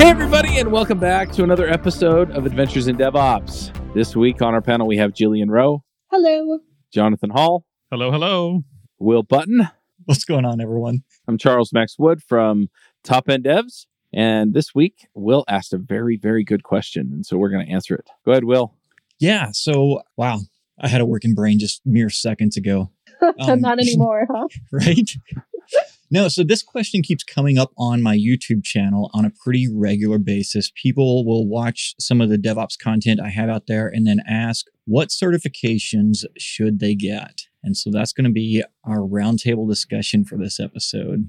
Hey, everybody, and welcome back to another episode of Adventures in DevOps. This week on our panel, we have Jillian Rowe, Hello. Jonathan Hall, Hello, hello. Will Button. What's going on, everyone? I'm Charles Max Wood from Top End Devs. And this week, Will asked a very, very good question. And so we're going to answer it. Go ahead, Will. Yeah. So, wow, I had a working brain just mere seconds ago, Um, Not anymore, huh? right? no. So this question keeps coming up on my YouTube channel on a pretty regular basis. People will watch some of the DevOps content I have out there and then ask, what certifications should they get? And so that's going to be our roundtable discussion for this episode.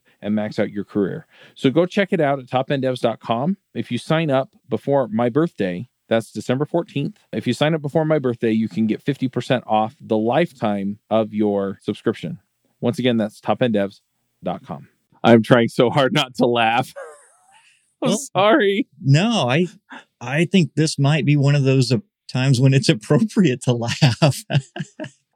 and max out your career. So go check it out at topenddevs.com. If you sign up before my birthday, that's December 14th. If you sign up before my birthday, you can get 50% off the lifetime of your subscription. Once again, that's topenddevs.com. I'm trying so hard not to laugh. I'm Well- sorry. No, I, I think this might be one of those uh, times when it's appropriate to laugh.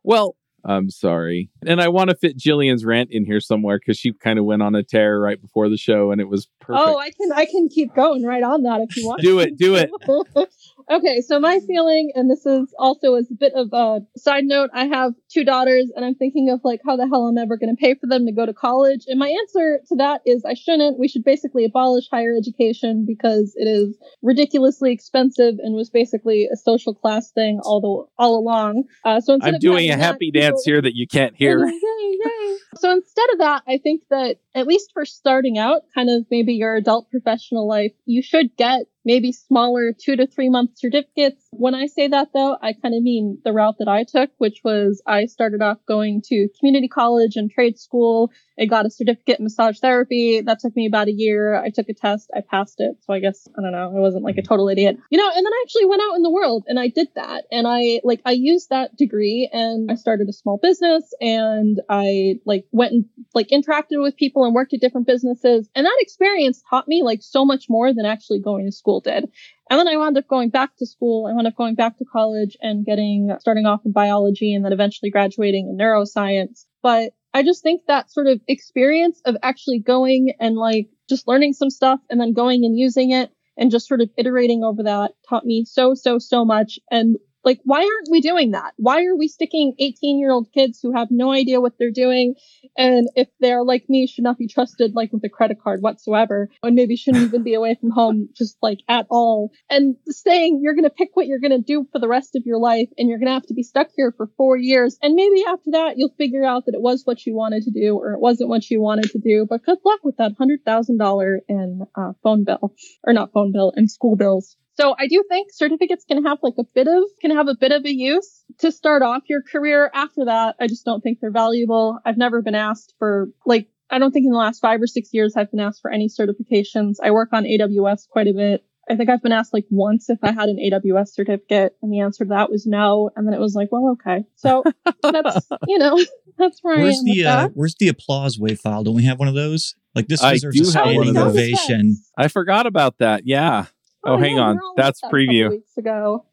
Well, I'm sorry. And I want to fit Jillian's rant in here somewhere because she kind of went on a tear right before the show and it was perfect. Oh, I can I can keep going right on that if you want. Do it, do it. okay, so my feeling, and this is also as a bit of a side note, I have two daughters, and I'm thinking of like how the hell I'm ever going to pay for them to go to college. And my answer to that is I shouldn't. We should basically abolish higher education because it is ridiculously expensive and was basically a social class thing all the all along. Uh, so instead I'm of doing a having that, happy dance people- here that you can't hear. Yay, yay, yay. So instead of that, I think that at least for starting out, kind of maybe your adult professional life, you should get maybe smaller two to three month certificates. When I say that though, I kind of mean the route that I took, which was I started off going to community college and trade school. I got a certificate in massage therapy. That took me about a year. I took a test. I passed it. So I guess, I don't know, I wasn't like a total idiot. You know, and then I actually went out in the world and I did that. And I, like, I used that degree and I started a small business and I, like, went and, like, interacted with people and worked at different businesses. And that experience taught me, like, so much more than actually going to school did. And then I wound up going back to school. I wound up going back to college and getting, starting off in biology and then eventually graduating in neuroscience. But I just think that sort of experience of actually going and like just learning some stuff and then going and using it and just sort of iterating over that taught me so, so, so much. And like, why aren't we doing that? Why are we sticking 18 year old kids who have no idea what they're doing? And if they're like me, should not be trusted like with a credit card whatsoever, and maybe shouldn't even be away from home just like at all. And saying you're going to pick what you're going to do for the rest of your life and you're going to have to be stuck here for four years. And maybe after that, you'll figure out that it was what you wanted to do or it wasn't what you wanted to do. But good luck with that $100,000 in uh, phone bill or not phone bill and school bills. So I do think certificates can have like a bit of, can have a bit of a use to start off your career. After that, I just don't think they're valuable. I've never been asked for like, I don't think in the last five or six years I've been asked for any certifications. I work on AWS quite a bit. I think I've been asked like once if I had an AWS certificate and the answer to that was no. And then it was like, well, okay. So that's, you know, that's where I Where's am the with uh, where's the applause wave file? Don't we have one of those? Like this I deserves do a have one standing of those. ovation. I forgot about that. Yeah. Oh, oh, hang yeah, on. we were all That's that preview. Weeks ago.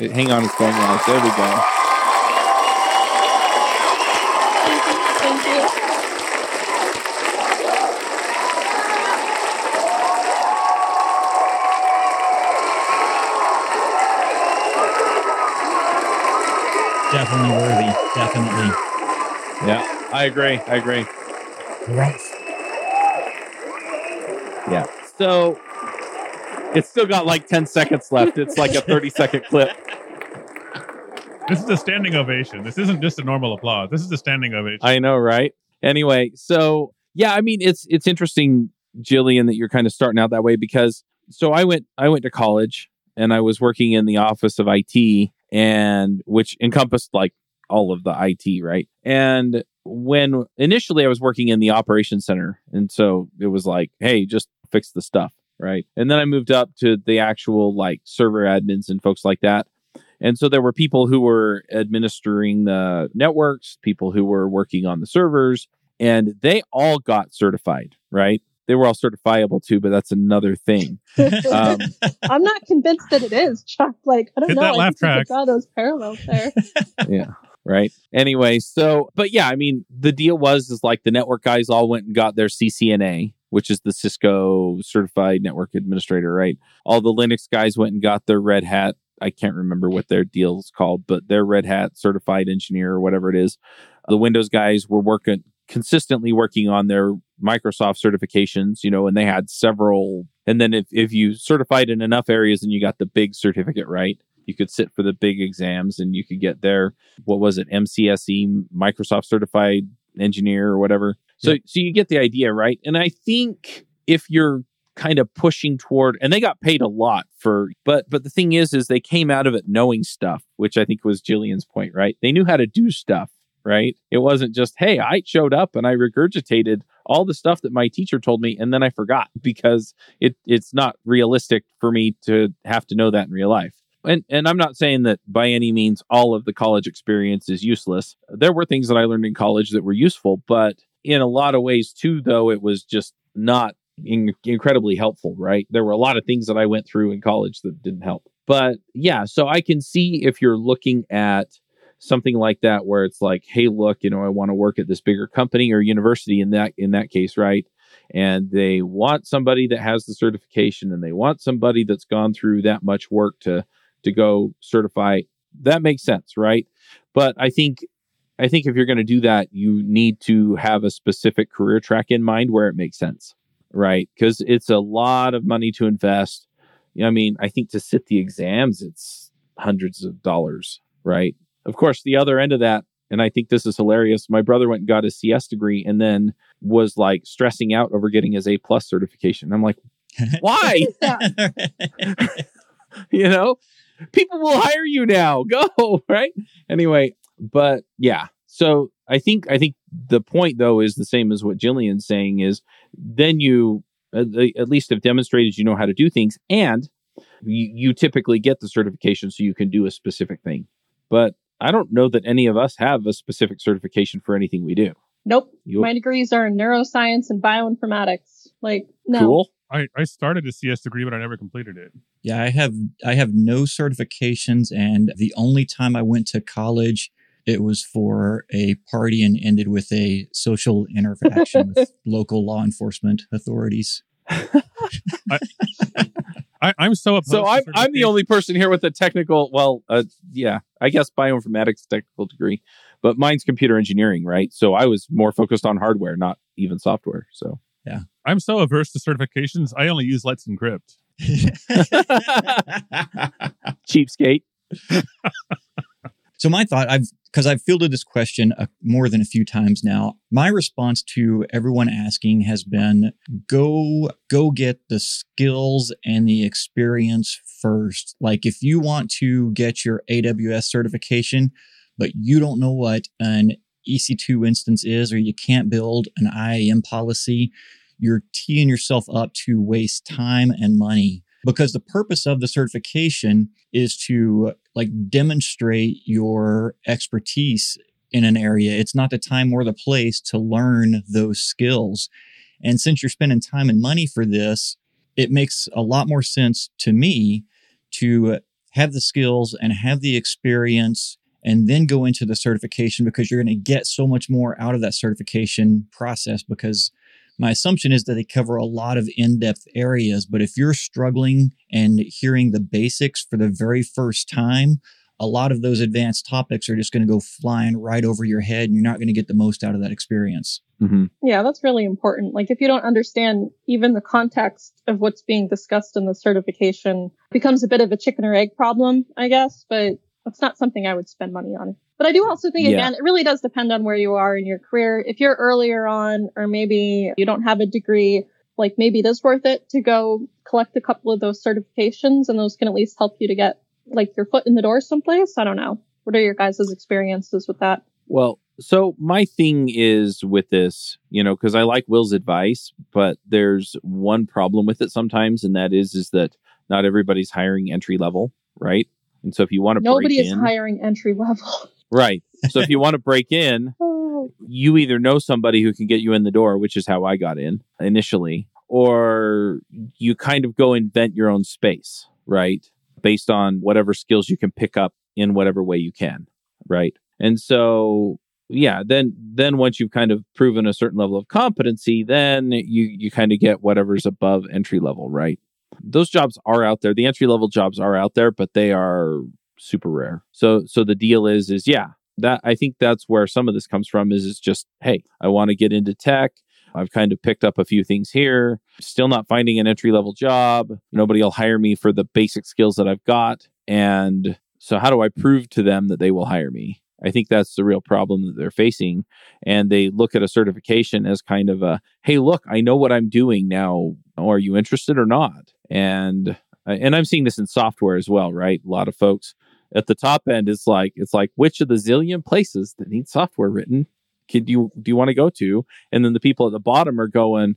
It- hang on, it's going live. There we go. Thank you. definitely worthy. Definitely. Yeah, I agree. I agree. Growth. Yeah. So it's still got like 10 seconds left. It's like a 30 second clip. This is a standing ovation. This isn't just a normal applause. This is a standing ovation. I know, right? Anyway, so yeah, I mean it's it's interesting, Jillian, that you're kind of starting out that way because so I went I went to college and I was working in the office of IT and which encompassed like all of the IT, right? And when initially I was working in the operations center, and so it was like, hey, just fix the stuff, right? And then I moved up to the actual like server admins and folks like that. And so there were people who were administering the networks, people who were working on the servers, and they all got certified, right? They were all certifiable too, but that's another thing. Um, I'm not convinced that it is, Chuck. Like, I don't Hit know. that I laugh think track. could draw those parallels there. yeah right anyway so but yeah i mean the deal was is like the network guys all went and got their ccna which is the cisco certified network administrator right? All the linux guys went and got their red hat. I can't remember what their deal's called but their red hat certified engineer or whatever it is. The windows guys were working consistently working on their microsoft certifications you know and they had several. And then if, if you certified in enough areas and you got the big certificate right you could sit for the big exams and you could get their what was it mcse microsoft certified engineer or whatever so so you get the idea right? And i think if you're kind of pushing toward and they got paid a lot for but but the thing is is they came out of it knowing stuff which i think was jillian's point right? They knew how to do stuff right? It wasn't just hey i showed up and i regurgitated all the stuff that my teacher told me and then i forgot because it it's not realistic for me to have to know that in real life. And and I'm not saying that by any means all of the college experience is useless. There were things that I learned in college that were useful, but in a lot of ways too though it was just not in- incredibly helpful, right? There were a lot of things that I went through in college that didn't help. But yeah, so I can see if you're looking at something like that where it's like, hey, look, you know, I want to work at this bigger company or university in that in that case, right? And they want somebody that has the certification and they want somebody that's gone through that much work to to go certify that makes sense right but i think i think if you're going to do that you need to have a specific career track in mind where it makes sense right? Because it's a lot of money to invest. I mean i think to sit the exams it's hundreds of dollars right? Of course the other end of that and i think this is hilarious my brother went and got his cs degree and then was like stressing out over getting his a plus certification. I'm like why? You know? People will hire you now. Go right? Anyway but yeah so i think i think the point though is the same as what jillian's saying is then you at, at least have demonstrated you know how to do things and you, you typically get the certification so you can do a specific thing but i don't know that any of us have a specific certification for anything we do Nope. you My degrees are in neuroscience and bioinformatics. Like, no. cool I, I started a CS degree, but I never completed it. Yeah, I have I have no certifications, and the only time I went to college, it was for a party and ended with a social interaction with local law enforcement authorities. I, I'm so opposed. so I'm, I'm the only person here with a technical well uh, yeah i guess bioinformatics technical degree but mine's computer engineering right so i was more focused on hardware not even software so yeah, I'm so averse to certifications. I only use Let's Encrypt. cheapskate So my thought, I've because I've fielded this question uh, more than a few times now. My response to everyone asking has been go go get the skills and the experience first. Like if you want to get your AWS certification, but you don't know what an EC2 instance is, or you can't build an IAM policy, you're teeing yourself up to waste time and money because the purpose of the certification is to like demonstrate your expertise in an area. It's not the time or the place to learn those skills. And since you're spending time and money for this, it makes a lot more sense to me to have the skills and have the experience and then go into the certification because you're going to get so much more out of that certification process because my assumption is that they cover a lot of in-depth areas but if you're struggling and hearing the basics for the very first time a lot of those advanced topics are just going to go flying right over your head and you're not going to get the most out of that experience. Mm-hmm. Yeah, that's really important. Like if you don't understand even the context of what's being discussed in the certification becomes a bit of a chicken or egg problem, I guess, but it's not something I would spend money on. But I do also think Yeah. again, it really does depend on where you are in your career. If you're earlier on or maybe you don't have a degree, like maybe it is worth it to go collect a couple of those certifications and those can at least help you to get like your foot in the door someplace. I don't know. What are your guys' experiences with that? Well, so my thing is with this, you know, because I like Will's advice, but there's one problem with it sometimes, and that is is that not everybody's hiring entry level, right? And so if you want to break in. Nobody is in, hiring entry level. right? So if you want to break in, Oh, you either know somebody who can get you in the door, which is how I got in initially, or you kind of go invent your own space, right? Based on whatever skills you can pick up in whatever way you can, right? And so yeah, then then once you've kind of proven a certain level of competency, then you you kind of get whatever's above entry level, right? Those jobs are out there. The entry level jobs are out there, but they are super rare. So so the deal is is yeah, that I think that's where some of this comes from is it's just hey, I want to get into tech. I've kind of picked up a few things here. Still not finding an entry level job. Nobody will hire me for the basic skills that I've got. And so how do I prove to them that they will hire me? I think that's the real problem that they're facing. And they look at a certification as kind of a, hey, look, I know what I'm doing now. Are you interested or not? And uh, and I'm seeing this in software as well, right? A lot of folks at the top end it's like it's like which of the zillion places that need software written could you do you want to go to? And then the people at the bottom are going,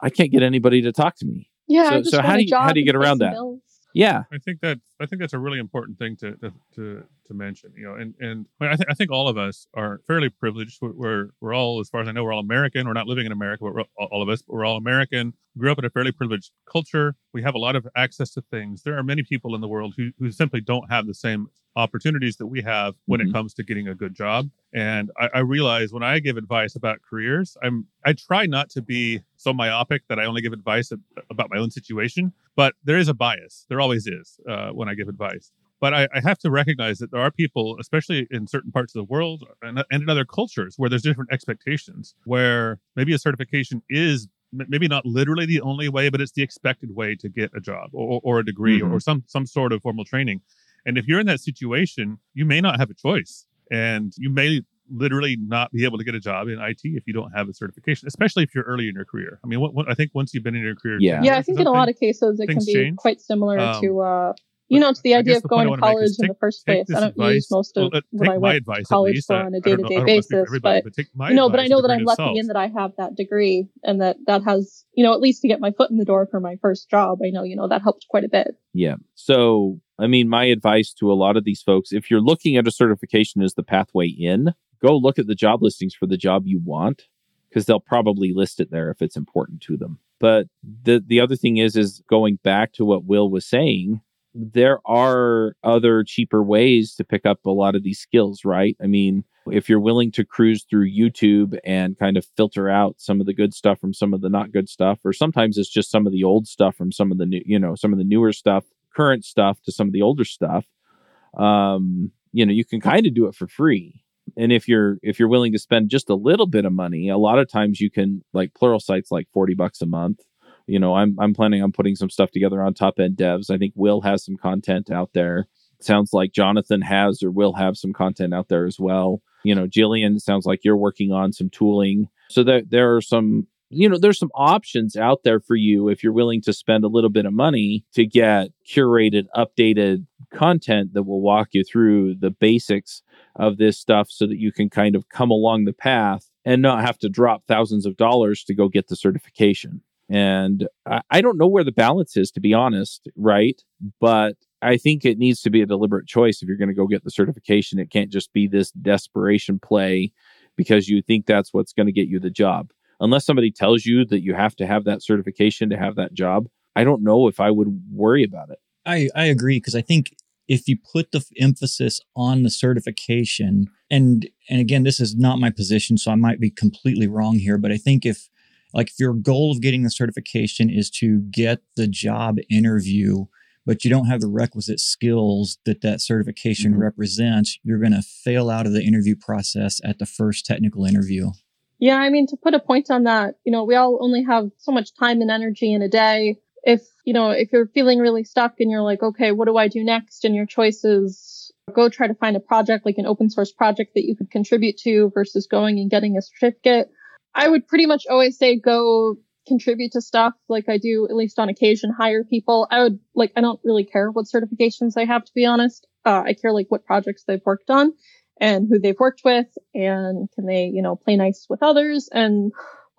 I can't get anybody to talk to me. Yeah. So- so how do you- how do you get around that? bills. Yeah. I think that I think that's a really important thing to to to, to mention. You know, and and I, mean, I, th- I think all of us are fairly privileged. We're, we're we're all, as far as I know, we're all American. We're not living in America, but we're all, all of us. But we're all American. We grew up in a fairly privileged culture. We have a lot of access to things. There are many people in the world who who simply don't have the same opportunities that we have when Mhm. it comes to getting a good job. And I, I realize when I give advice about careers, I'm I try not to be so myopic that I only give advice ab- about my own situation. But there is a bias. There always is uh, when I give advice. But I, I have to recognize that there are people, especially in certain parts of the world and, and in other cultures, where there's different expectations. Where maybe a certification is maybe not literally the only way, but it's the expected way to get a job or, or a degree Mhm. or some some sort of formal training. And if you're in that situation, you may not have a choice, and you may literally not be able to get a job in IT if you don't have a certification, especially if you're early in your career. I mean, what, what, I think once you've been in your career, Yeah. Yeah, I think in a lot of cases it can be change. quite similar Um, to, uh, you know, it's the I idea of the going to college is in the first place. I don't advice- use most of well, what I my went advice college least. for on a day know- to I day don't wanna speak for basis, everybody, but take my you know, but I know that I'm grain lucky salt. in that I have that degree and that that has, you know, at least to get my foot in the door for my first job. I know, you know, that helped quite a bit. Yeah. So, I mean, my advice to a lot of these folks, if you're looking at a certification as the pathway in, go look at the job listings for the job you want because they'll probably list it there if it's important to them. But the the other thing is is going back to what Will was saying, there are other cheaper ways to pick up a lot of these skills, right? I mean, if you're willing to cruise through YouTube and kind of filter out some of the good stuff from some of the not good stuff, or sometimes it's just some of the old stuff from some of the new, you know, some of the newer stuff, current stuff to some of the older stuff, um, you know, you can kind of do it for free. And if you're if you're willing to spend just a little bit of money, a lot of times you can like Pluralsight's like 40 bucks a month. You know, I'm I'm planning on putting some stuff together on top end devs. I think Will has some content out there. Sounds like Jonathan has or will have some content out there as well. You know, Jillian sounds like you're working on some tooling. So there there are some you know, there's some options out there for you if you're willing to spend a little bit of money to get curated, updated content that will walk you through the basics of this stuff so that you can kind of come along the path and not have to drop thousands of dollars to go get the certification. And I, I don't know where the balance is, to be honest, right? But I think it needs to be a deliberate choice if you're going to go get the certification. It can't just be this desperation play because you think that's what's going to get you the job. Unless somebody tells you that you have to have that certification to have that job, I don't know if I would worry about it. I, I agree because I think if you put the emphasis on the certification and and again this is not my position so I might be completely wrong here but I think if like if your goal of getting the certification is to get the job interview but you don't have the requisite skills that that certification Mhm. represents, you're going to fail out of the interview process at the first technical interview. Yeah, I mean, to put a point on that, you know, we all only have so much time and energy in a day. If, you know, if you're feeling really stuck and you're like, okay, what do I do next? And your choice is go try to find a project, like an open source project that you could contribute to versus going and getting a certificate. I would pretty much always say go contribute to stuff like I do, at least on occasion, hire people. I would like, I don't really care what certifications they have, to be honest. Uh, I care like what projects they've worked on and who they've worked with and can they, you know, play nice with others and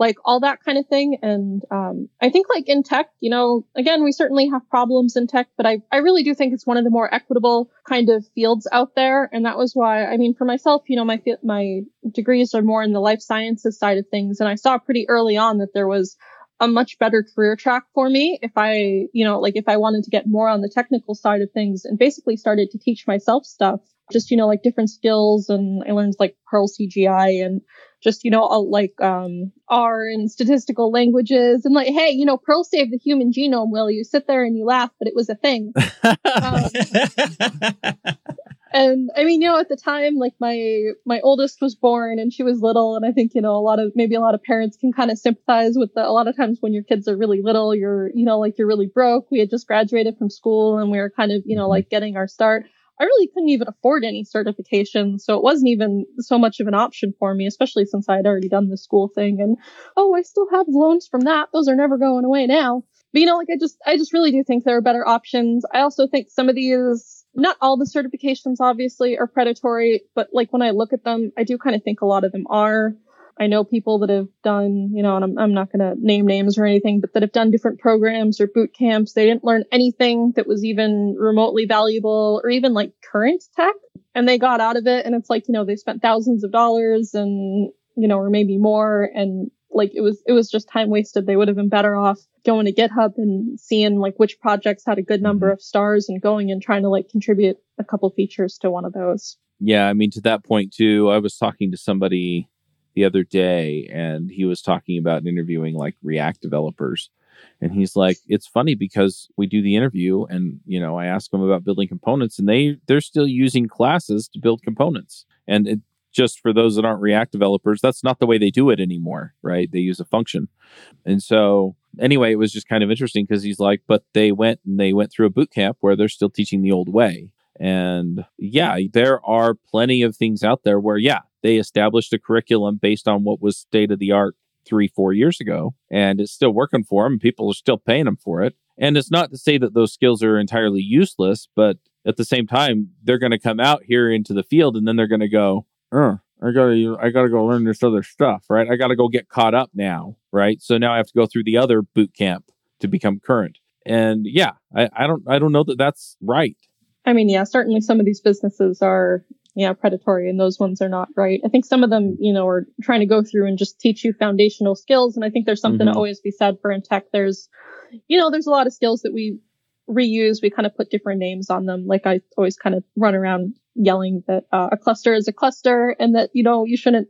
like all that kind of thing. And um, I think like in tech, you know, again, we certainly have problems in tech, but I, I really do think it's one of the more equitable kind of fields out there. And that was why, I mean, for myself, you know, my, my degrees are more in the life sciences side of things. And I saw pretty early on that there was a much better career track for me if I, you know, like if I wanted to get more on the technical side of things and basically started to teach myself stuff, just, you know, like different skills. And I learned like Perl CGI and just, you know, all, like, um, R and statistical languages and like, hey, you know, Perl saved the human genome. Will you sit there and you laugh, but it was a thing. And I mean, you know, at the time, like my my oldest was born and she was little, and I think you know a lot of maybe a lot of parents can kind of sympathize with the, a lot of times when your kids are really little, you're you know like you're really broke. We had just graduated from school and we were kind of you know Mhm. like getting our start. I really couldn't even afford any certification, so it wasn't even so much of an option for me, especially since I had already done the school thing. And oh, I still have loans from that; those are never going away now. But you know, like I just, I just really do think there are better options. I also think some of these, not all the certifications obviously are predatory, but like when I look at them, I do kind of think a lot of them are. I know people that have done, you know, and I'm, I'm not going to name names or anything, but that have done different programs or boot camps. They didn't learn anything that was even remotely valuable or even like current tech. And they got out of it. And it's like, you know, they spent thousands of dollars and, you know, or maybe more. And like it was, it was just time wasted. They would have been better off going to GitHub and seeing like which projects had a good number mm-hmm. of stars and going and trying to like contribute a couple features to one of those. Yeah, I mean, to that point too, I was talking to somebody the other day and he was talking about interviewing like React developers. And he's like, it's funny because we do the interview and, you know, I ask them about building components and they, they're still using classes to build components. And it, just for those that aren't React developers, that's not the way they do it anymore, right? They use a function. And so, anyway, it was just kind of interesting because he's like, but they went and they went through a boot camp where they're still teaching the old way. And yeah, there are plenty of things out there where, yeah, they established a curriculum based on what was state of the art three, four years ago, and it's still working for them. People are still paying them for it. And it's not to say that those skills are entirely useless, but at the same time, they're going to come out here into the field and then they're going to go, uh, I gotta, I gotta go learn this other stuff, right? I gotta go get caught up now, right? So now I have to go through the other boot camp to become current. And yeah, I, I don't, I don't know that that's right. I mean, yeah, certainly some of these businesses are, yeah, predatory and those ones are not right. I think some of them, you know, are trying to go through and just teach you foundational skills. And I think there's something Mhm. to always be said for in tech. There's, you know, there's a lot of skills that we reuse. We kind of put different names on them. Like I always kind of run around yelling that uh, a cluster is a cluster and that, you know, you shouldn't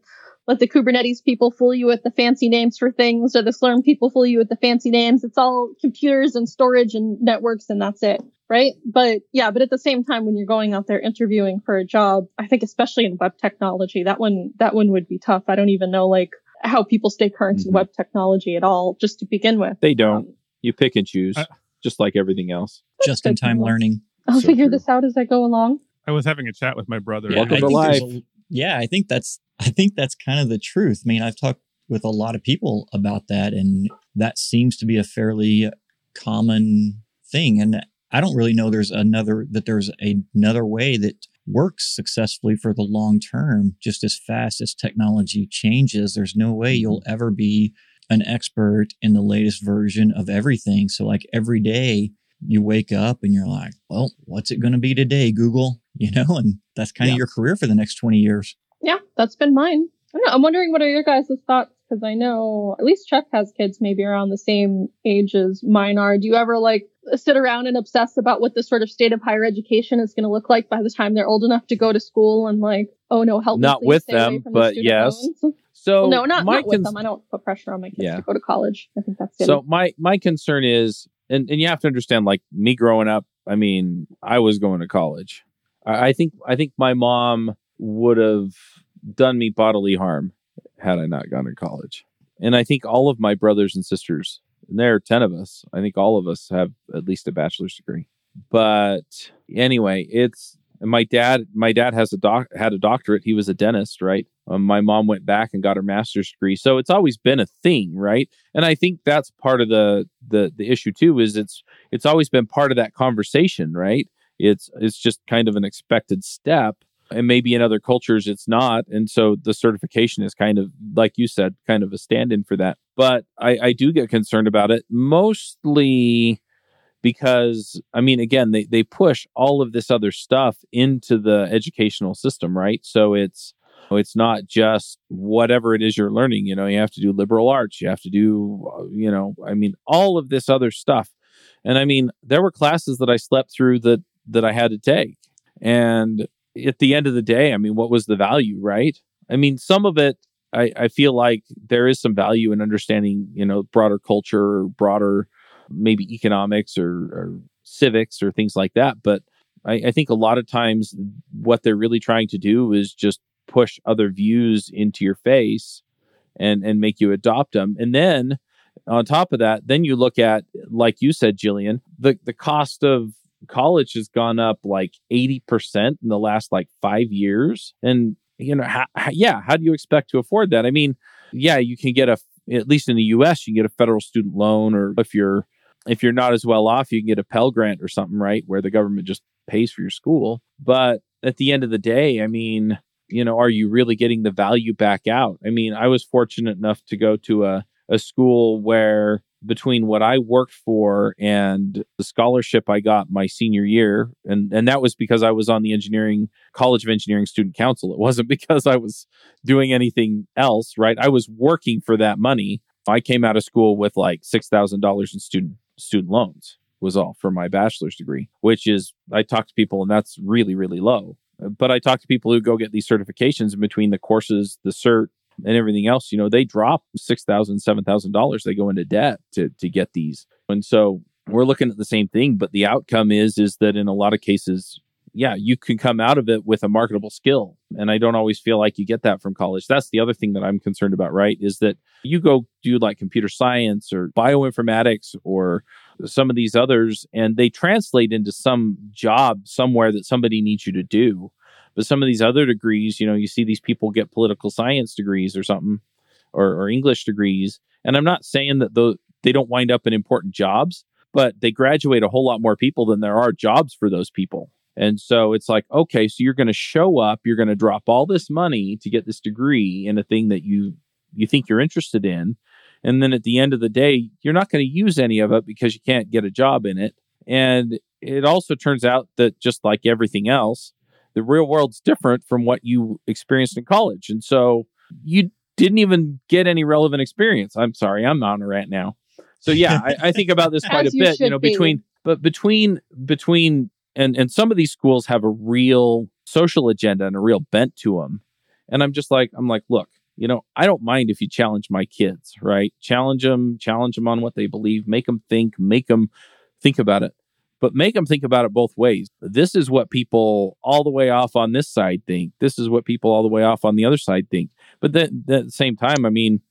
let the Kubernetes people fool you with the fancy names for things or the Slurm people fool you with the fancy names. It's all computers and storage and networks and that's it. Right. But yeah, but at the same time, when you're going out there interviewing for a job, I think especially in web technology, that one, that one would be tough. I don't even know like how people stay current Mhm. in web technology at all, just to begin with. They don't. Um, You pick and choose, I- just like everything else. Just in time learning. I'll So figure true. this out as I go along. I was having a chat with my brother. Welcome I to life. a- yeah, I think that's I think that's kind of the truth. I mean, I've talked with a lot of people about that, and that seems to be a fairly common thing. And I don't really know there's another that there's another way that works successfully for the long term. Just as fast as technology changes, there's no way you'll mm-hmm. ever be an expert in the latest version of everything. So, like every day, you wake up and you're like, well, what's it going to be today, Google? You know, and that's kind Yeah. of your career for the next 20 years. Yeah, that's been mine. I don't know. I'm wondering what are your guys' thoughts because I know at least Chuck has kids maybe around the same age as mine are. Do you ever like sit around and obsess about what the sort of state of higher education is going to look like by the time they're old enough to go to school and like, oh no, help me Not with them, from the but yes. loans. So Well, no, not, not with cons- them. I don't put pressure on my kids Yeah. to go to college. I think that's good. So my my concern is, and and you have to understand, like me growing up, I mean, I was going to college. I, I think I think my mom would have done me bodily harm had I not gone to college. And I think all of my brothers and sisters, and there are 10 of us, I think all of us have at least a bachelor's degree. But anyway, it's my dad my dad has a doc had a doctorate. He was a dentist, right? Um, my mom went back and got her master's degree. So it's always been a thing, right? And I think that's part of the the the issue too is it's it's always been part of that conversation, right? It's it's just kind of an expected step and maybe in other cultures it's not. And so the certification is kind of like you said kind of a stand-in for that. But i, I do get concerned about it mostly because i mean again they, they push all of this other stuff into the educational system right? So it's it's not just whatever it is you're learning you know you have to do liberal arts you have to do uh, you know i mean all of this other stuff. And i mean there were classes that i slept through that that i had to take. And at the end of the day, I mean, what was the value, right? I mean, some of it, I, I feel like there is some value in understanding, you know, broader culture or broader, maybe economics or, or civics or things like that. But I, I think a lot of times what they're really trying to do is just push other views into your face and and make you adopt them. And then on top of that, then you look at, like you said, Jillian, the the cost of college has gone up like 80% in the last like five years. And, you know, how, yeah, how do you expect to afford that? I mean, yeah, you can get a, at least in the US, you can get a federal student loan, or if you're, if you're not as well off, you can get a Pell Grant or something, right? Where the government just pays for your school. But at the end of the day, I mean, you know, are you really getting the value back out? I mean, I was fortunate enough to go to a, a school where between what I worked for and the scholarship I got my senior year. And, and that was because I was on the engineering college of engineering student council. It wasn't because I was doing anything else, right? I was working for that money. I came out of school with like $6,000 in student, student loans was all for my bachelor's degree, which is, I talk to people and that's really, really low. But I talk to people who go get these certifications in between the courses, the cert, and everything else, you know, they drop six thousand, seven thousand dollars. They go into debt to to get these, and so we're looking at the same thing. But the outcome is is that in a lot of cases, yeah, you can come out of it with a marketable skill, and I don't always feel like you get that from college. That's the other thing that I'm concerned about. Right, is that you go do like computer science or bioinformatics or some of these others, and they translate into some job somewhere that somebody needs you to do but some of these other degrees, you know, you see these people get political science degrees or something, or, or English degrees. And I'm not saying that those, they don't wind up in important jobs, but they graduate a whole lot more people than there are jobs for those people. And so it's like, okay, so you're going to show up, you're going to drop all this money to get this degree in a thing that you you think you're interested in, and then at the end of the day, you're not going to use any of it because you can't get a job in it. And it also turns out that just like everything else, the real world's different from what you experienced in college. And so you didn't even get any relevant experience. I'm sorry, I'm on a rant now. So yeah, I, I think about this quite a bit, you know, be. between but between between and and some of these schools have a real social agenda and a real bent to them. And I'm just like I'm like, look, you know, I don't mind if you challenge my kids, right? Challenge them, challenge them on what they believe, make them think, make them think about it but make them think about it both ways. This is what people all the way off on this side think. This is what people all the way off on the other side think. But then at the same time, I mean,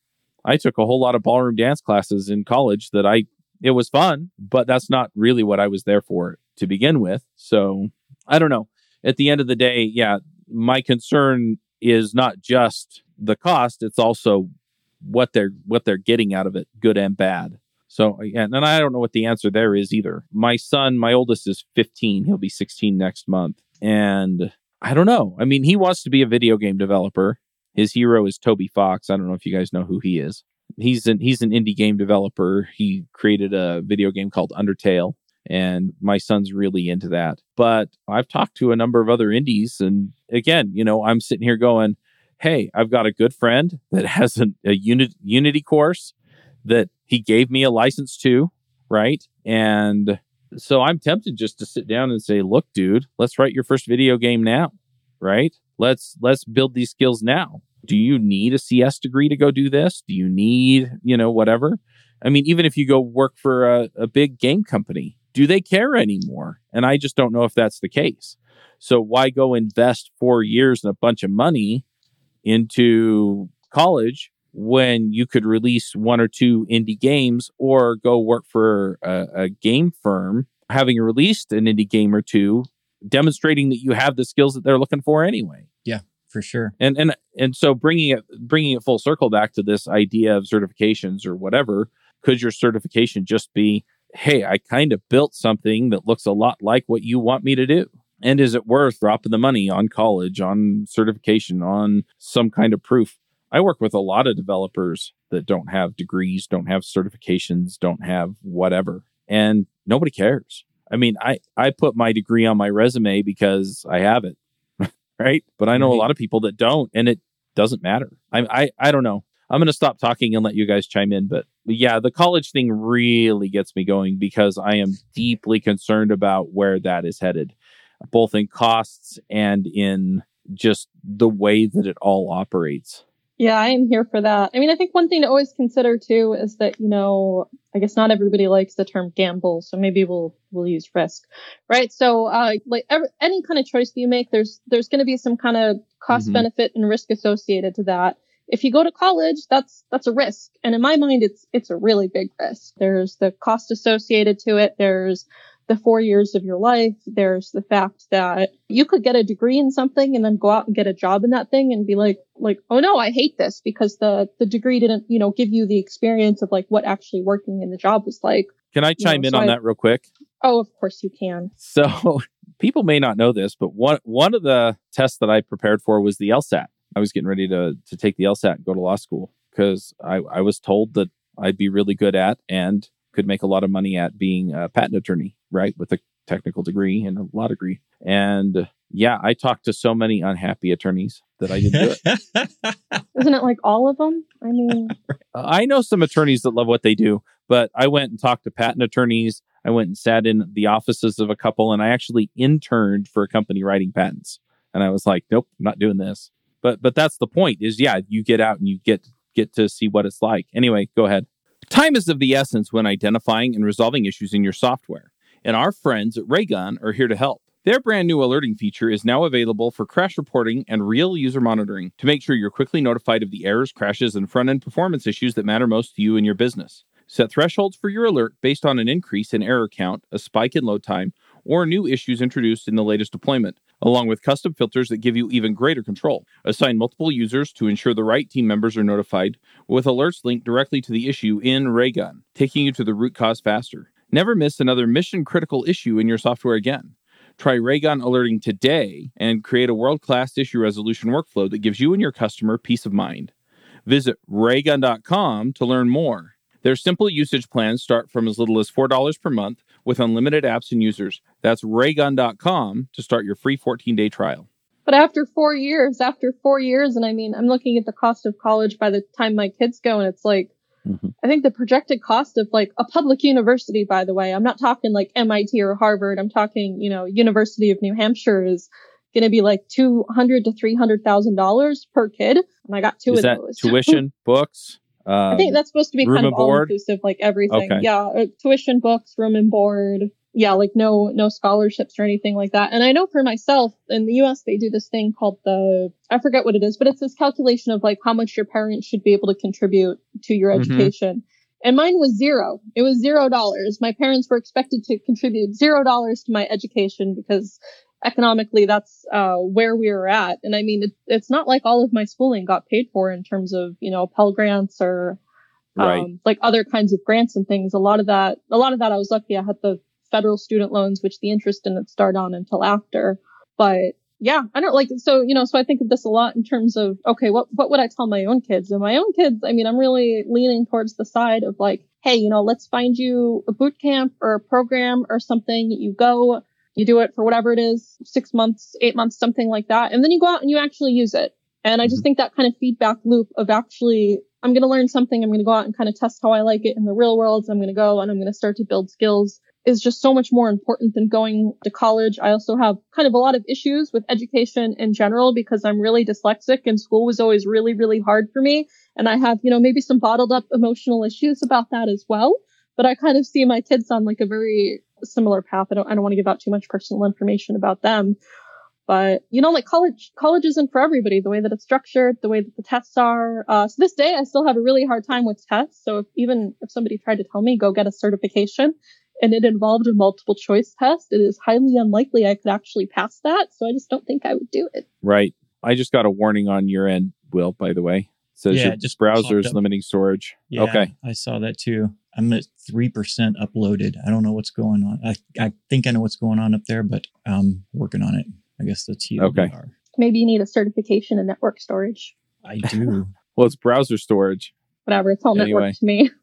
I took a whole lot of ballroom dance classes in college that I, it was fun, but that's not really what I was there for to begin with. So I don't know. At the end of the day, yeah, my concern is not just the cost, it's also what they're what they're getting out of it, good and bad. So, and I don't know what the answer there is either. My son, my oldest is 15. He'll be 16 next month. And I don't know. I mean, he wants to be a video game developer. His hero is Toby Fox. I don't know if you guys know who he is. He's an he's an indie game developer. He created a video game called Undertale and my son's really into that. But I've talked to a number of other indies and again, you know, I'm sitting here going, "Hey, I've got a good friend that has an, a unit, Unity course that he gave me a license to, right? And so I'm tempted just to sit down and say, "Look, dude, let's write your first video game now." Right? Let's let's build these skills now. Do you need a CS degree to go do this? Do you need, you know, whatever? I mean, even if you go work for a, a big game company, do they care anymore? And I just don't know if that's the case. So why go invest four years and a bunch of money into college when you could release one or two indie games or go work for a, a game firm, having released an indie game or two, demonstrating that you have the skills that they're looking for anyway. Yeah, for sure. And and and so bringing it bringing it full circle back to this idea of certifications or whatever, could your certification just be, hey, I kind of built something that looks a lot like what you want me to do? And is it worth dropping the money on college, on certification, on some kind of proof? I work with a lot of developers that don't have degrees, don't have certifications, don't have whatever, and nobody cares. I mean, I, I put my degree on my resume because I have it, right? But I know a lot of people that don't, and it doesn't matter. I, I, I don't know. I'm going to stop talking and let you guys chime in. But yeah, the college thing really gets me going because I am deeply concerned about where that is headed, both in costs and in just the way that it all operates. Yeah, I am here for that. I mean, I think one thing to always consider too is that, you know, I guess not everybody likes the term gamble, so maybe we'll we'll use risk. Right? So, uh like every, any kind of choice that you make, there's there's going to be some kind of cost Mhm. benefit and risk associated to that. If you go to college, that's that's a risk. And in my mind it's it's a really big risk. There's the cost associated to it. There's the four years of your life. There's the fact that you could get a degree in something and then go out and get a job in that thing and be like, like, oh no, I hate this because the, the degree didn't, you know, give you the experience of like what actually working in the job was like. Can I chime No, in so on I- that real quick? Oh, of course you can. So people may not know this, but one one of the tests that I prepared for was the LSAT. I was getting ready to to take the LSAT and go to law school because I, I was told that I'd be really good at and could make a lot of money at being a patent attorney, right? With a technical degree and a law degree. And yeah, I talked to so many unhappy attorneys that I didn't do it. Isn't it like all of them? I mean, I know some attorneys that love what they do, but I went and talked to patent attorneys. I went and sat in the offices of a couple, and I actually interned for a company writing patents. And I was like, nope, I'm not doing this. But but that's the point. Is yeah, you get out and you get get to see what it's like. Anyway, go ahead. Time is of the essence when identifying and resolving issues in your software, and our friends at Raygun are here to help. Their brand new alerting feature is now available for crash reporting and real user monitoring to make sure you're quickly notified of the errors, crashes, and front end performance issues that matter most to you and your business. Set thresholds for your alert based on an increase in error count, a spike in load time, or new issues introduced in the latest deployment, along with custom filters that give you even greater control. Assign multiple users to ensure the right team members are notified, with alerts linked directly to the issue in Raygun, taking you to the root cause faster. Never miss another mission critical issue in your software again. Try Raygun Alerting today and create a world class issue resolution workflow that gives you and your customer peace of mind. Visit raygun.com to learn more. Their simple usage plans start from as little as $4 per month with unlimited apps and users. That's raygun.com to start your free 14 day trial. but after four years, after four years, and I mean, I'm looking at the cost of college by the time my kids go, and it's like, Mhm. I think the projected cost of like a public university, by the way, I'm not talking like MIT or Harvard. I'm talking, you know, University of New Hampshire is going to be like two hundred to three hundred thousand dollars per kid, and I got two Is of that those. tuition, books? I Um, think that's supposed to be kind of all inclusive, like everything. Okay. Yeah, uh, tuition, books, room and board. Yeah, like no no scholarships or anything like that. And I know for myself in the U.S. they do this thing called the I forget what it is, but it's this calculation of like how much your parents should be able to contribute to your Mhm. education. And mine was zero. It was zero dollars. My parents were expected to contribute zero dollars to my education because economically that's uh, where we were at. And I mean, it, it's not like all of my schooling got paid for in terms of you know Pell grants or right. um, like other kinds of grants and things. A lot of that, a lot of that, I was lucky. I had the federal student loans, which the interest didn't start on until after. But yeah, I don't like so you know. So I think of this a lot in terms of okay, what what would I tell my own kids? And my own kids, I mean, I'm really leaning towards the side of like, hey, you know, let's find you a boot camp or a program or something. You go, you do it for whatever it is, six months, eight months, something like that, and then you go out and you actually use it. And I just mm-hmm. think that kind of feedback loop of actually, I'm going to learn something. I'm going to go out and kind of test how I like it in the real world. I'm going to go and I'm going to start to build skills is just so much more important than going to college. I also have kind of a lot of issues with education in general because I'm really dyslexic and school was always really, really hard for me. And I have, you know, maybe some bottled up emotional issues about that as well. But I kind of see my kids on like a very similar path. I don't I don't want to give out too much personal information about them. But you know, like college, college isn't for everybody. The way that it's structured, the way that the tests are. Uh, so this day, I still have a really hard time with tests. So if, even if somebody tried to tell me go get a certification, and it involved a multiple choice test, it is highly unlikely I could actually pass that. So I just don't think I would do it. Right. I just got a warning on your end, Will. By the way, it says Yeah, your just browser is up. limiting storage. Yeah, Okay. I saw that too. I'm at three percent uploaded. I don't know what's going on. I I think I know what's going on up there, but I'm working on it. I guess that's you. Okay. Maybe you need a certification in network storage. I do. Well, it's browser storage. Whatever. It's all Anyway. network to me.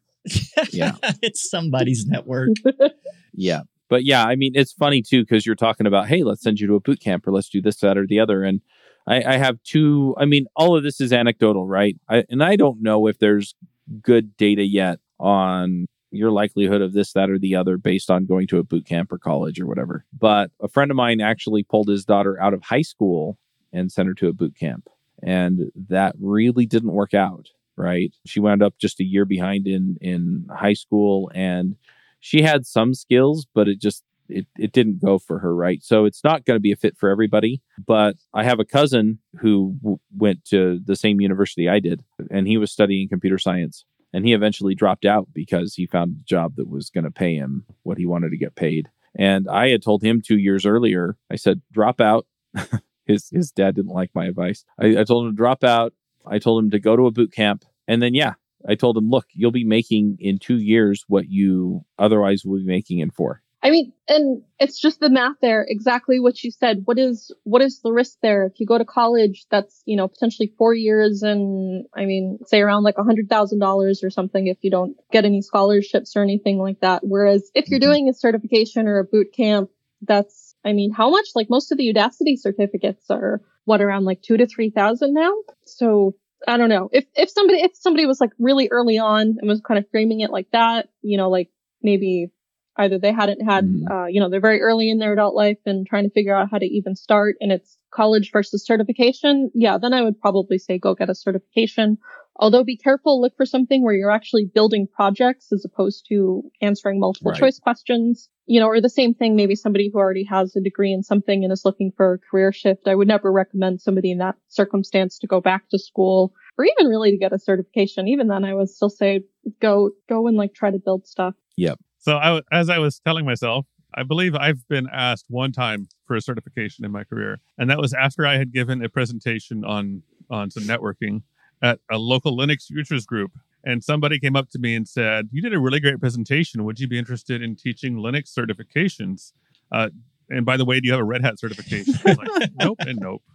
Yeah. it's somebody's network. Yeah. But yeah, I mean, it's funny too because you're talking about, hey, let's send you to a boot camp or let's do this, that, or the other. And I, I have two. I mean, all of this is anecdotal, right? I, and I don't know if there's good data yet on your likelihood of this, that, or the other based on going to a boot camp or college or whatever. But a friend of mine actually pulled his daughter out of high school and sent her to a boot camp. And that really didn't work out, right? She wound up just a year behind in in high school and she had some skills, but it just it, it didn't go for her, right? So it's not going to be a fit for everybody. But I have a cousin who w- went to the same university I did, and he was studying computer science. And he eventually dropped out because he found a job that was going to pay him what he wanted to get paid. And I had told him two years earlier, I said, drop out. his his dad didn't like my advice. I, I told him to drop out. I told him to go to a boot camp. And then, yeah, I told him, look, you'll be making in two years what you otherwise would be making in four. I mean, and it's just the math there. Exactly what you said. What is what is the risk there? If you go to college, that's you know potentially four years, and I mean, say around like a hundred thousand dollars or something if you don't get any scholarships or anything like that. Whereas if you're Mhm. doing a certification or a boot camp, that's I mean, how much? Like most of the Udacity certificates are what around like two to three thousand now. So I don't know if if somebody if somebody was like really early on and was kind of framing it like that, you know, like maybe either they hadn't had, Mhm. uh, you know, they're very early in their adult life and trying to figure out how to even start and it's college versus certification. Yeah, then I would probably say go get a certification. Although be careful, look for something where you're actually building projects as opposed to answering multiple Right. choice questions. You know, or the same thing, maybe somebody who already has a degree in something and is looking for a career shift. I would never recommend somebody in that circumstance to go back to school or even really to get a certification. Even then, I would still say go, go and like try to build stuff. Yep. So I, w- as I was telling myself, I believe I've been asked one time for a certification in my career, and that was after I had given a presentation on on some networking at a local Linux users group. And somebody came up to me and said, "You did a really great presentation. Would you be interested in teaching Linux certifications?" Uh, and by the way, do you have a Red Hat certification? I was like, nope and nope.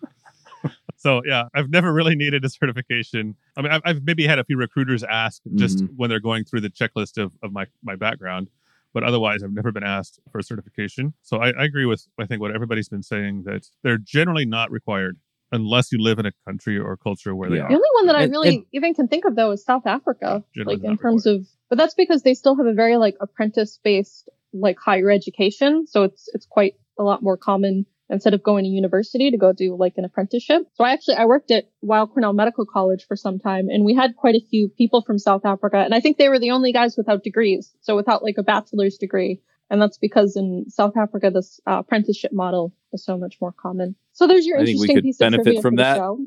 So yeah, I've never really needed a certification. I mean, I've, I've maybe had a few recruiters ask just when they're going through the checklist of, of my my background, but otherwise, I've never been asked for a certification. So I, I agree with I think what everybody's been saying that they're generally not required unless you live in a country or culture where they Yeah. The only one that I And- really and- even can think of though is South Africa, like in not terms of, but that's because they still have a very like apprentice based like higher education. So it's, it's quite a lot more common instead of going to university to go do like an apprenticeship. So I actually, I worked at Weill Cornell Medical College for some time and we had quite a few people from South Africa. And I think they were the only guys without degrees. So without like a bachelor's degree. And that's because in South Africa, this uh, apprenticeship model is so much more common. So there's your I interesting piece of trivia from that. show.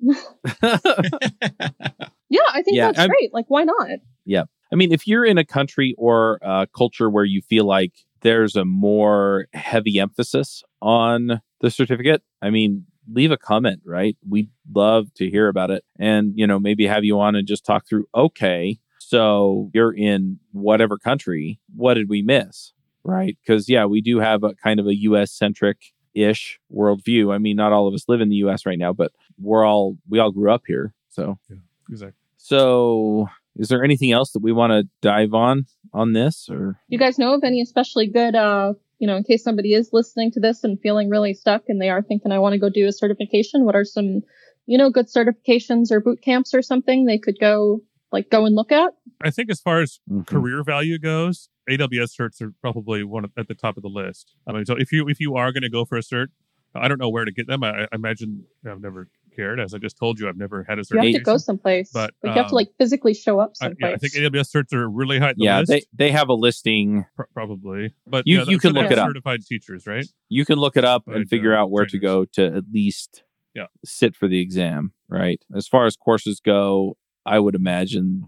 Yeah, I think Yeah, that's I'm- great. Like, why not? Yeah. I mean, if you're in a country or a culture where you feel like there's a more heavy emphasis on the certificate, I mean, leave a comment, right? We'd love to hear about it and, you know, maybe have you on and just talk through, okay, so you're in whatever country. What did we miss? Right. Because, yeah, we do have a kind of a US centric ish worldview. I mean, not all of us live in the US right now, but we're all, we all grew up here. So, yeah, Exactly. so is there anything else that we want to dive on on this or You guys know of any especially good, uh, you know, in case somebody is listening to this and feeling really stuck and they are thinking, I want to go do a certification. What are some, you know, good certifications or boot camps or something they could go, like, go and look at? I think as far as Mhm. career value goes, AWS certs are probably one of, at the top of the list. I mean, so if you if you are going to go for a cert, I don't know where to get them. I, I imagine I've never cared. As I just told you, I've never had a cert. You have to go someplace. But, like, you have to um, like physically show up I, yeah, I think AWS certs are really high the yeah, list. they they have a listing. Pr- probably, but You- yeah, you can look it up. Certified teachers, right? You can look it up Right, and figure uh, out where to go to at least Yeah. sit for the exam, right? As far as courses go, I would imagine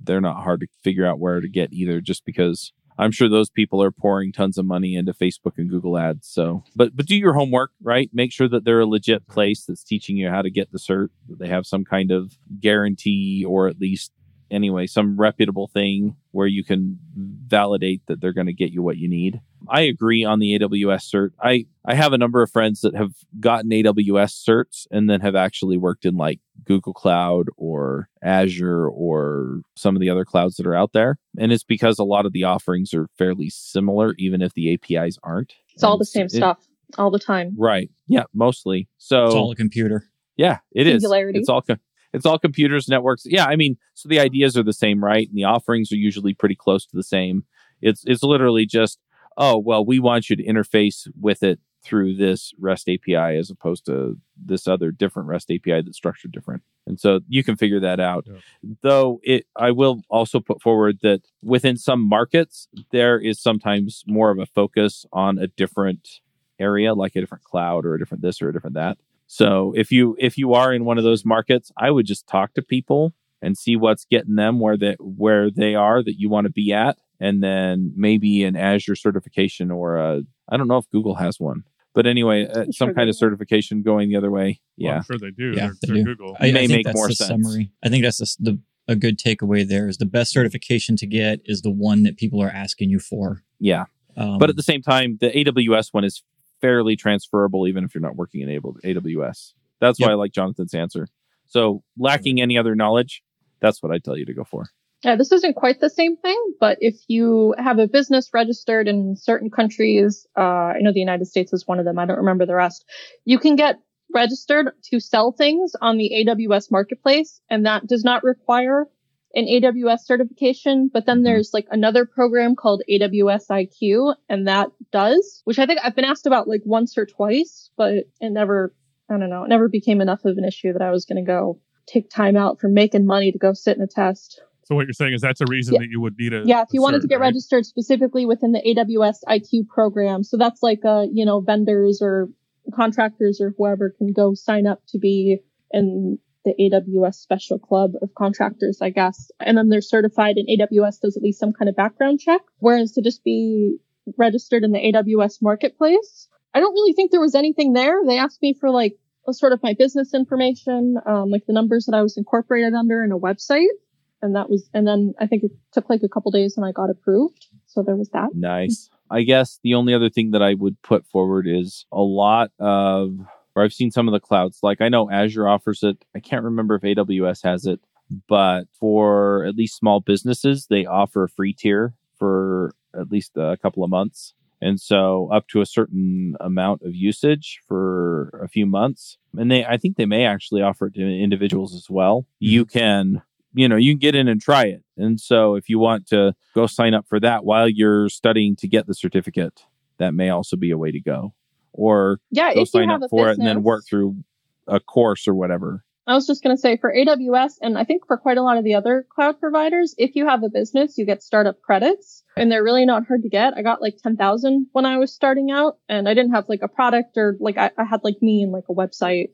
they're not hard to figure out where to get either just because I'm sure those people are pouring tons of money into Facebook and Google ads. So, but but do your homework, right? Make sure that they're a legit place that's teaching you how to get the cert. That they have some kind of guarantee or at least anyway, some reputable thing where you can validate that they're going to get you what you need. I agree on the AWS cert. I, I have a number of friends that have gotten AWS certs and then have actually worked in like Google Cloud or Azure or some of the other clouds that are out there. And it's because a lot of the offerings are fairly similar, even if the APIs aren't. it's all the same it- stuff all the time. Right. Yeah, mostly. So It's all a computer. yeah, it is. Singularity. It's all co- it's all computers, networks. Yeah, I mean, so the ideas are the same, right? And the offerings are usually pretty close to the same. It's it's literally just, oh well, we want you to interface with it through this REST API as opposed to this other different REST API that's structured different. And so you can figure that out. Yeah. Though it I will also put forward that within some markets there is sometimes more of a focus on a different area like a different cloud or a different this or a different that. So if you if you are in one of those markets, I would just talk to people and see what's getting them where they where they are that you want to be at, and then maybe an Azure certification or a I don't know if Google has one, but anyway, uh, some sure kind of certification going the other way. Well, Yeah, I'm sure they do. Yeah, they're, they they're do. Google. I, I May think make that's more the sense. summary. I think that's the, the a good takeaway there is the best certification to get is the one that people are asking you for. yeah. Um, But at the same time, the AWS one is fairly transferable, even if you're not working in AWS. That's why Yep. I like Jonathan's answer. So, lacking any other knowledge, that's what I tell you to go for. Yeah, this isn't quite the same thing, but if you have a business registered in certain countries, uh, I know the United States is one of them. I don't remember the rest. You can get registered to sell things on the AWS marketplace, and that does not require an AWS certification. But then Mhm. there's like another program called AWS IQ, and that does, which I think I've been asked about like once or twice, but it never, I don't know, it never became enough of an issue that I was going to go take time out from making money to go sit in a test. So what you're saying is that's a reason Yeah. that you would need a Yeah, if you a wanted cert, to get right? registered specifically within the AWS IQ program, so that's like uh, you know, vendors or contractors or whoever can go sign up to be in the AWS special club of contractors, I guess. And then they're certified and AWS does at least some kind of background check. Whereas to just be registered in the AWS marketplace, I don't really think there was anything there. They asked me for like a sort of my business information, um, like the numbers that I was incorporated under in a website and that was and then i think it took like a couple days and i got approved so there was that Nice. I guess the only other thing that I would put forward is a lot of, or I've seen some of the clouds. Like I know Azure offers it. I can't remember if AWS has it, but for at least small businesses, they offer a free tier for at least a couple of months. And so up to a certain amount of usage for a few months. And they, I think they may actually offer it to individuals as well. Mm-hmm. You can, you know, you can get in and try it. And so if you want to go sign up for that while you're studying to get the certificate, that may also be a way to go. Or yeah go sign up for it and then work through a course or whatever. i was just going to say for aws and i think for quite a lot of the other cloud providers if you have a business you get startup credits and they're really not hard to get. I got like 10000 when i was starting out and i didn't have like a product or like i, I had like me and like a website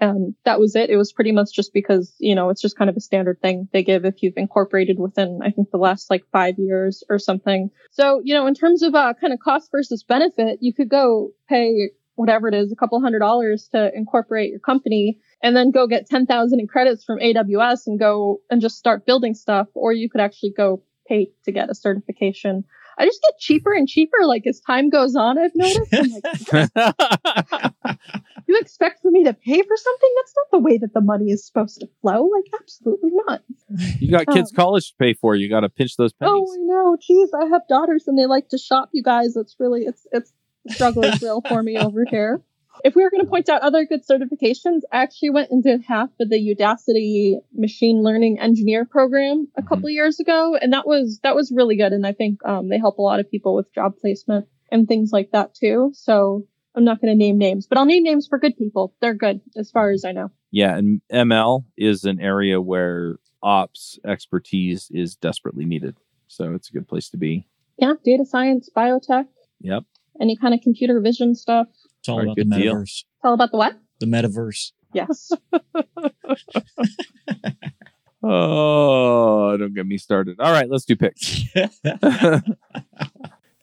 and that was it. It was pretty much just because, you know, it's just kind of a standard thing they give if you've incorporated within, I think, the last like five years or something. So, you know, in terms of uh, kind of cost versus benefit, you could go pay whatever it is, a couple hundred dollars to incorporate your company and then go get 10,000 in credits from AWS and go and just start building stuff. Or you could actually go pay to get a certification. I just get cheaper and cheaper. Like as time goes on, I've noticed. I'm like, you expect for me to pay for something? That's not the way that the money is supposed to flow. Like, absolutely not. you got kids' um, college to pay for. You got to pinch those oh, pennies. Oh, I know. Jeez, I have daughters and they like to shop. You guys, it's really it's it's is real for me over here. If we were going to point out other good certifications, I actually went and did half of the Udacity machine learning engineer program a Mhm. couple of years ago, and that was that was really good. And I think um, they help a lot of people with job placement and things like that too. So I'm not going to name names, but I'll name names for good people. They're good as far as I know. Yeah, and ML is an area where ops expertise is desperately needed. So it's a good place to be. Yeah, data science, biotech, Yep. any kind of computer vision stuff. It's all All right, about the good deal. metaverse. It's all about the what? The metaverse. Yes. Oh, don't get me started. All right, let's do picks.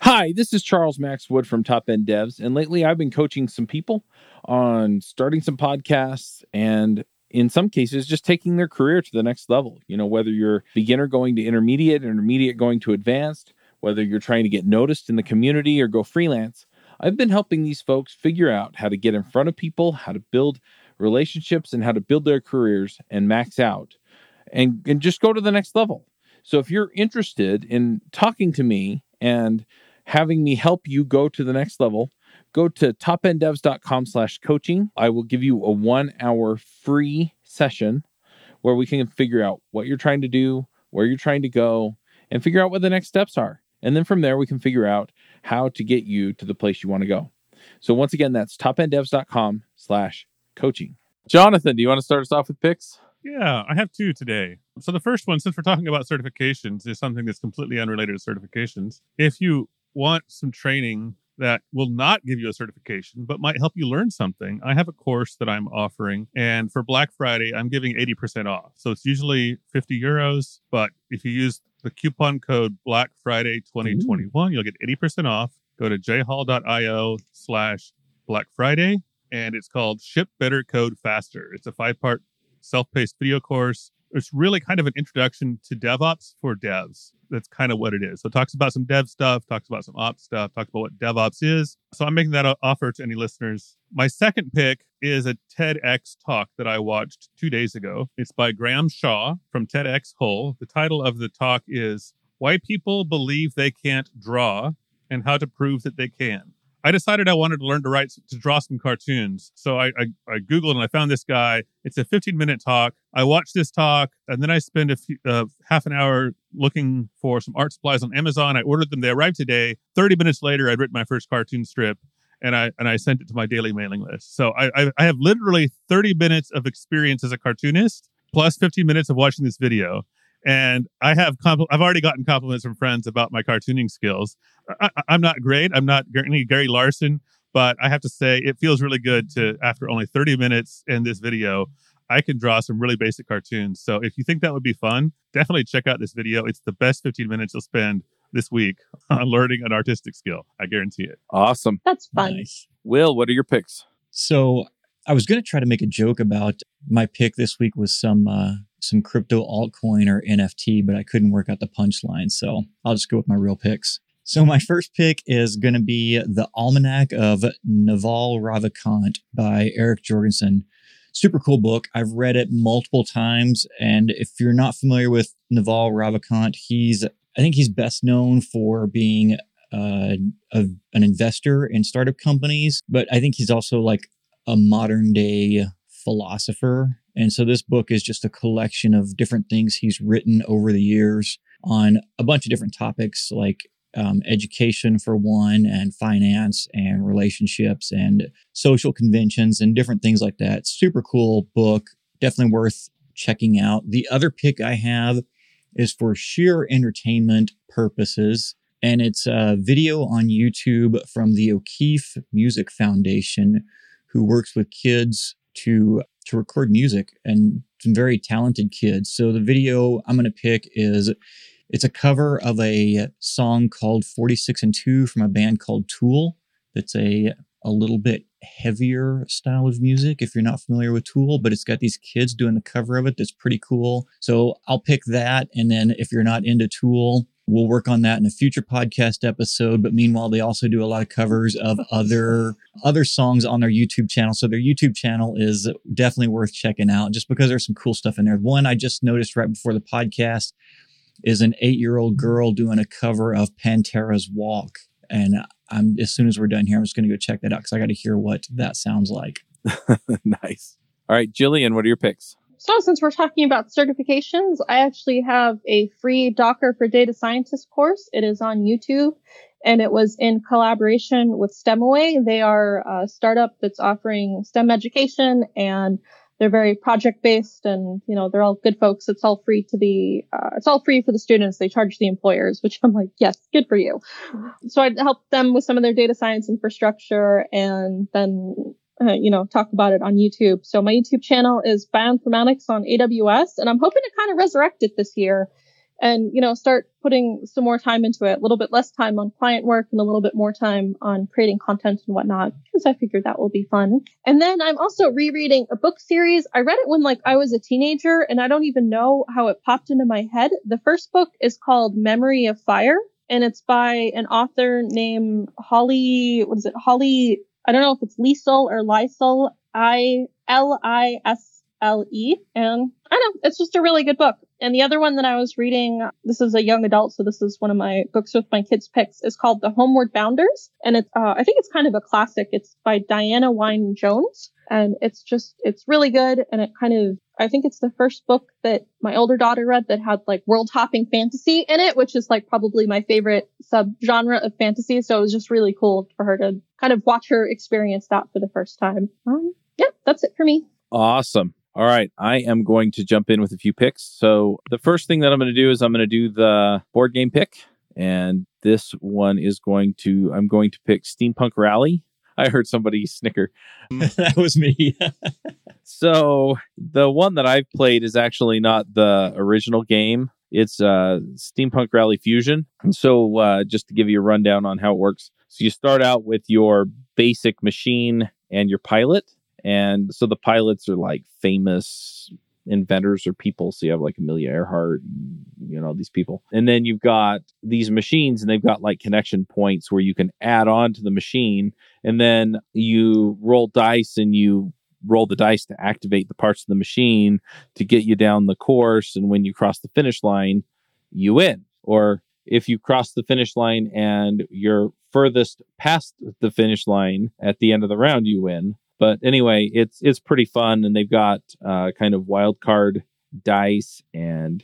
Hi, this is Charles Max Wood from Top End Devs, and lately I've been coaching some people on starting some podcasts and in some cases just taking their career to the next level. You know, whether you're beginner going to intermediate, intermediate going to advanced, whether you're trying to get noticed in the community or go freelance, I've been helping these folks figure out how to get in front of people, how to build relationships and how to build their careers and max out and, and just go to the next level. So if you're interested in talking to me and having me help you go to the next level, go to topenddevs.com slash coaching. I will give you a one hour free session where we can figure out what you're trying to do, where you're trying to go, and figure out what the next steps are. And then from there, we can figure out how to get you to the place you want to go. So once again, that's topenddevs.com slash coaching. Jonathan, do you want to start us off with picks? Yeah, I have two today. So the first one, since we're talking about certifications, is something that's completely unrelated to certifications. If you want some training that will not give you a certification, but might help you learn something, I have a course that I'm offering. And for Black Friday, I'm giving 80% off. So it's usually 50 euros. But if you use the coupon code Black Friday 2021, you'll get 80% off. Go to jhall.io slash Black Friday. And it's called Ship Better Code Faster. It's a five part self-paced video course. It's really kind of an introduction to DevOps for devs. That's kind of what it is. So it talks about some dev stuff, talks about some ops stuff, talks about what DevOps is. So I'm making that offer to any listeners. My second pick is a TEDx talk that I watched two days ago. It's by Graham Shaw from TEDx Hull. The title of the talk is Why People Believe They Can't Draw and How to Prove That They Can. I decided I wanted to learn to write to draw some cartoons. So I, I, I googled and I found this guy. It's a 15 minute talk. I watched this talk and then I spent a few, uh, half an hour looking for some art supplies on Amazon. I ordered them. They arrived today. 30 minutes later, I'd written my first cartoon strip and I and I sent it to my daily mailing list. So I I, I have literally 30 minutes of experience as a cartoonist plus 15 minutes of watching this video. And I have compl- I've already gotten compliments from friends about my cartooning skills. I, I- I'm not great. I'm not any Gary Larson, but I have to say it feels really good to after only 30 minutes in this video, I can draw some really basic cartoons. So if you think that would be fun, definitely check out this video. It's the best 15 minutes you'll spend this week on learning an artistic skill. I guarantee it. Awesome. That's fun. Nice. Will, what are your picks? So I was going to try to make a joke about my pick this week was some uh, some crypto altcoin or NFT, but I couldn't work out the punchline. So I'll just go with my real picks. So my first pick is going to be the Almanack of Naval Ravikant by Eric Jorgenson. Super cool book. I've read it multiple times, and if you're not familiar with Naval Ravikant, he's I think he's best known for being uh, a, an investor in startup companies, but I think he's also like a modern day philosopher. And so this book is just a collection of different things he's written over the years on a bunch of different topics like um, education for one, and finance and relationships and social conventions and different things like that. Super cool book. Definitely worth checking out. The other pick I have is for sheer entertainment purposes. And it's a video on YouTube from the O'Keefe Music Foundation, who works with kids to to record music and some very talented kids. So the video I'm going to pick is it's a cover of a song called 46 and 2 from a band called Tool. That's a a little bit heavier style of music if you're not familiar with Tool, but it's got these kids doing the cover of it that's pretty cool. So I'll pick that and then if you're not into Tool, we'll work on that in a future podcast episode, but meanwhile they also do a lot of covers of other other songs on their YouTube channel. So their YouTube channel is definitely worth checking out just because there's some cool stuff in there. One I just noticed right before the podcast is an eight year old girl doing a cover of Pantera's Walk. And I'm as soon as we're done here, I'm just going to go check that out because I got to hear what that sounds like. nice. All right, Jillian, what are your picks? So, since we're talking about certifications, I actually have a free Docker for Data Scientist course. It is on YouTube and it was in collaboration with STEMaway. They are a startup that's offering STEM education and they're very project based and, you know, they're all good folks. It's all free to the, uh, it's all free for the students. They charge the employers, which I'm like, yes, good for you. So I helped them with some of their data science infrastructure and then uh, you know, talk about it on YouTube. So my YouTube channel is Bioinformatics on AWS, and I'm hoping to kind of resurrect it this year and, you know, start putting some more time into it, a little bit less time on client work and a little bit more time on creating content and whatnot, because I figured that will be fun. And then I'm also rereading a book series. I read it when like I was a teenager and I don't even know how it popped into my head. The first book is called Memory of Fire and it's by an author named Holly, what is it? Holly, I don't know if it's Liesel or Lysel, I L I S L E. And I know, it's just a really good book. And the other one that I was reading, this is a young adult, so this is one of my books with my kids' picks, is called The Homeward Bounders. And it's, uh, I think it's kind of a classic. It's by Diana Wynne Jones. And it's just, it's really good. And it kind of, I think it's the first book that my older daughter read that had like world hopping fantasy in it, which is like probably my favorite subgenre of fantasy. So it was just really cool for her to kind of watch her experience that for the first time. Um, yeah, that's it for me. Awesome. All right, I am going to jump in with a few picks. So the first thing that I'm going to do is I'm going to do the board game pick, and this one is going to I'm going to pick Steampunk Rally. I heard somebody snicker. that was me. so the one that I've played is actually not the original game. It's uh, Steampunk Rally Fusion. And so uh, just to give you a rundown on how it works, so you start out with your basic machine and your pilot and so the pilots are like famous inventors or people. So you have like Amelia Earhart, you know, these people. And then you've got these machines and they've got like connection points where you can add on to the machine. And then you roll dice and you roll the dice to activate the parts of the machine to get you down the course. And when you cross the finish line, you win. Or if you cross the finish line and you're furthest past the finish line at the end of the round, you win. But anyway, it's it's pretty fun, and they've got uh, kind of wild card dice, and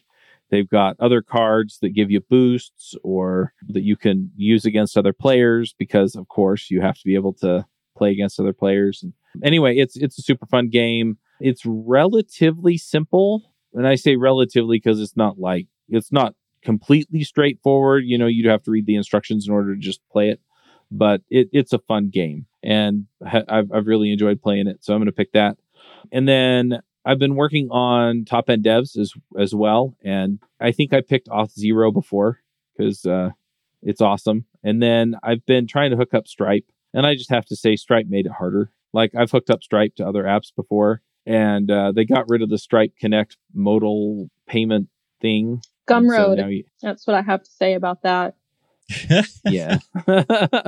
they've got other cards that give you boosts or that you can use against other players because, of course, you have to be able to play against other players. And anyway, it's it's a super fun game. It's relatively simple, and I say relatively because it's not like it's not completely straightforward. You know, you'd have to read the instructions in order to just play it, but it, it's a fun game and ha- I've, I've really enjoyed playing it. So I'm going to pick that. And then I've been working on top end devs as as well, and I think I picked off Xero before because uh, it's awesome. And then I've been trying to hook up Stripe, and I just have to say Stripe made it harder. Like I've hooked up Stripe to other apps before, and uh, they got rid of the Stripe Connect modal payment thing. Gumroad. So you... That's what I have to say about that. Yeah.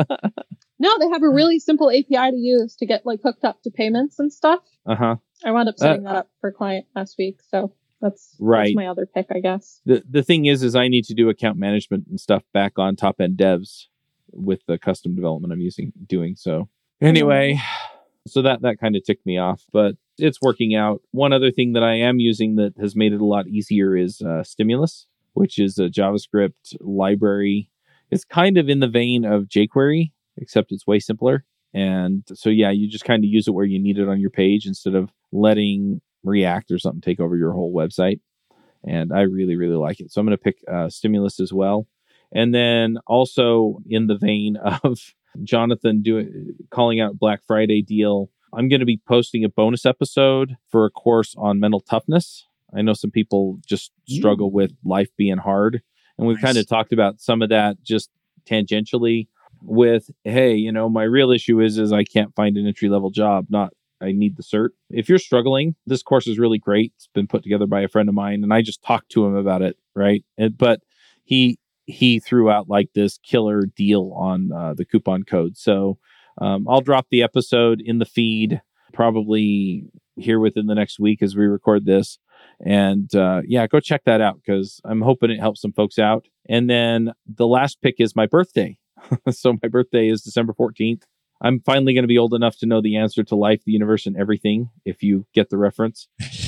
No, they have a really simple API to use to get like hooked up to payments and stuff. Uh huh. I wound up setting uh, that up for a client last week, so that's right. That's my other pick, I guess. The the thing is, is I need to do account management and stuff back on top end devs with the custom development I'm using doing. So anyway, so that that kind of ticked me off, but it's working out. One other thing that I am using that has made it a lot easier is uh, Stimulus, which is a JavaScript library. It's kind of in the vein of jQuery, except it's way simpler. And so, yeah, you just kind of use it where you need it on your page instead of letting React or something take over your whole website. And I really, really like it. So I'm going to pick uh, Stimulus as well. And then also in the vein of Jonathan doing calling out Black Friday deal, I'm going to be posting a bonus episode for a course on mental toughness. I know some people just struggle with life being hard, and we've nice. kind of talked about some of that just tangentially with hey you know my real issue is is i can't find an entry level job not i need the cert. If you're struggling this course is really great. It's been put together by a friend of mine and i just talked to him about it right? And, but he he threw out like this killer deal on uh, the coupon code. So um, i'll drop the episode in the feed probably here within the next week as we record this and uh, yeah go check that out because i'm hoping it helps some folks out and then the last pick is my birthday so my birthday is December 14th. I'm finally going to be old enough to know the answer to life, the universe, and everything. If you get the reference.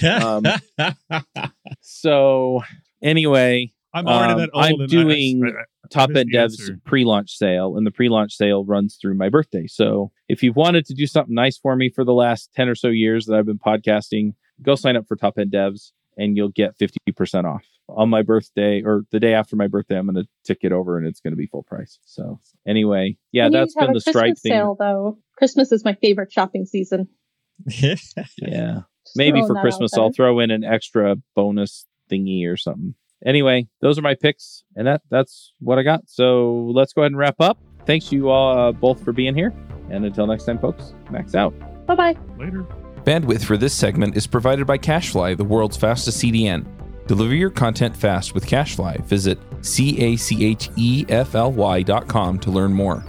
Um, So anyway, I'm already Um. I'm I- doing I- I- Top End Devs answer. pre-launch sale, and the pre-launch sale runs through my birthday. So if you've wanted to do something nice for me for the last ten or so years that I've been podcasting, go sign up for Top End Devs, and you'll get fifty percent off on my birthday or the day after my birthday. I'm going to tick it over, and it's going to be full price. So anyway, yeah, We need that's to have been the Stripe Christmas thing. sale, though. Christmas is my favorite shopping season. Yeah, Just maybe for Christmas. I'll throw in an extra bonus thingy or something. Anyway, those are my picks, and that that's what I got. So let's go ahead and wrap up. Thanks you all uh, both for being here, and until next time, folks. Max out. Bye bye. later. Bandwidth for this segment is provided by CacheFly, the world's fastest CDN. Deliver your content fast with CacheFly. Visit C A C H E F L Y dot com to learn more.